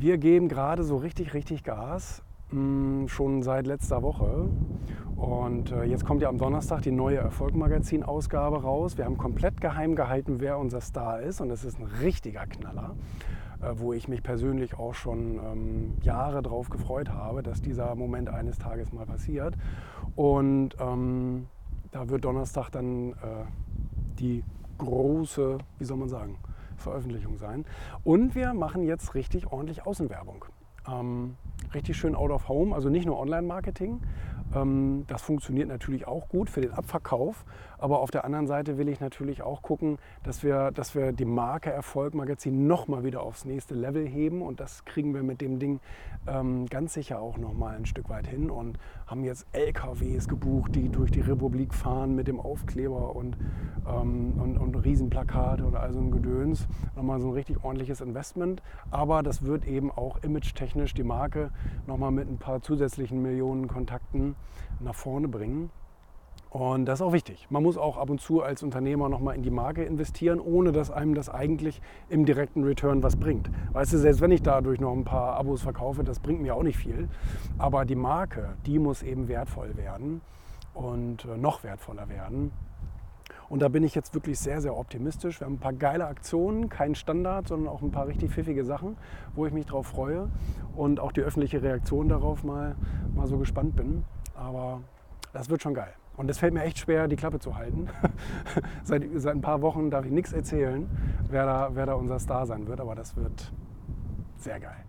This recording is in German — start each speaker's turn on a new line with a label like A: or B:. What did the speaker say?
A: Wir geben gerade so richtig, richtig Gas, mh, schon seit letzter Woche. Und äh, jetzt kommt ja am Donnerstag die neue Erfolg-Magazin-Ausgabe raus. Wir haben komplett geheim gehalten, wer unser Star ist. Und es ist ein richtiger Knaller, äh, wo ich mich persönlich auch schon ähm, Jahre drauf gefreut habe, dass dieser Moment eines Tages mal passiert. Und ähm, da wird Donnerstag dann äh, die große, wie soll man sagen, Veröffentlichung sein. Und wir machen jetzt richtig ordentlich Außenwerbung. Ähm, richtig schön out of home, also nicht nur Online-Marketing. Ähm, das funktioniert natürlich auch gut für den Abverkauf, aber auf der anderen Seite will ich natürlich auch gucken, dass wir, dass wir die Marke Erfolg Magazin nochmal wieder aufs nächste Level heben und das kriegen wir mit dem Ding ähm, ganz sicher auch nochmal ein Stück weit hin und haben jetzt LKWs gebucht, die durch die Republik fahren mit dem Aufkleber und, ähm, und, und Riesenplakate oder also ein Gedöns. Nochmal so ein richtig ordentliches Investment, aber das wird eben auch image-technisch die Marke nochmal mit ein paar zusätzlichen Millionen Kontakten nach vorne bringen. Und das ist auch wichtig. Man muss auch ab und zu als Unternehmer nochmal in die Marke investieren, ohne dass einem das eigentlich im direkten Return was bringt. Weißt du, selbst wenn ich dadurch noch ein paar Abos verkaufe, das bringt mir auch nicht viel. Aber die Marke, die muss eben wertvoll werden und äh, noch wertvoller werden. Und da bin ich jetzt wirklich sehr, sehr optimistisch. Wir haben ein paar geile Aktionen, kein Standard, sondern auch ein paar richtig pfiffige Sachen, wo ich mich drauf freue und auch die öffentliche Reaktion darauf mal, mal so gespannt bin. Aber das wird schon geil. Und es fällt mir echt schwer, die Klappe zu halten. seit, seit ein paar Wochen darf ich nichts erzählen, wer da, wer da unser Star sein wird, aber das wird sehr geil.